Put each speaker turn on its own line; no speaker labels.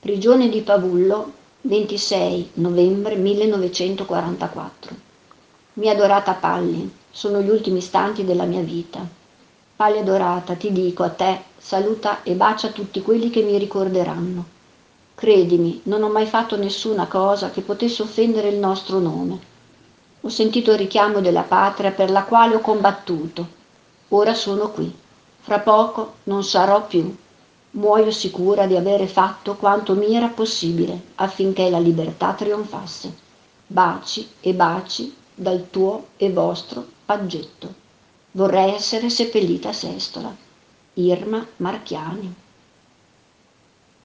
Prigione di Pavullo, 26 novembre 1944. Mia adorata Palli, sono gli ultimi istanti della mia vita. Palli adorata, ti dico a te, saluta e bacia tutti quelli che mi ricorderanno. Credimi, non ho mai fatto nessuna cosa che potesse offendere il nostro nome. Ho sentito il richiamo della patria per la quale ho combattuto. Ora sono qui. Fra poco non sarò più muoio sicura di avere fatto quanto mi era possibile affinché la libertà trionfasse. Baci e baci dal tuo e vostro paggetto. Vorrei essere seppellita a Sestola. Irma Marchiani.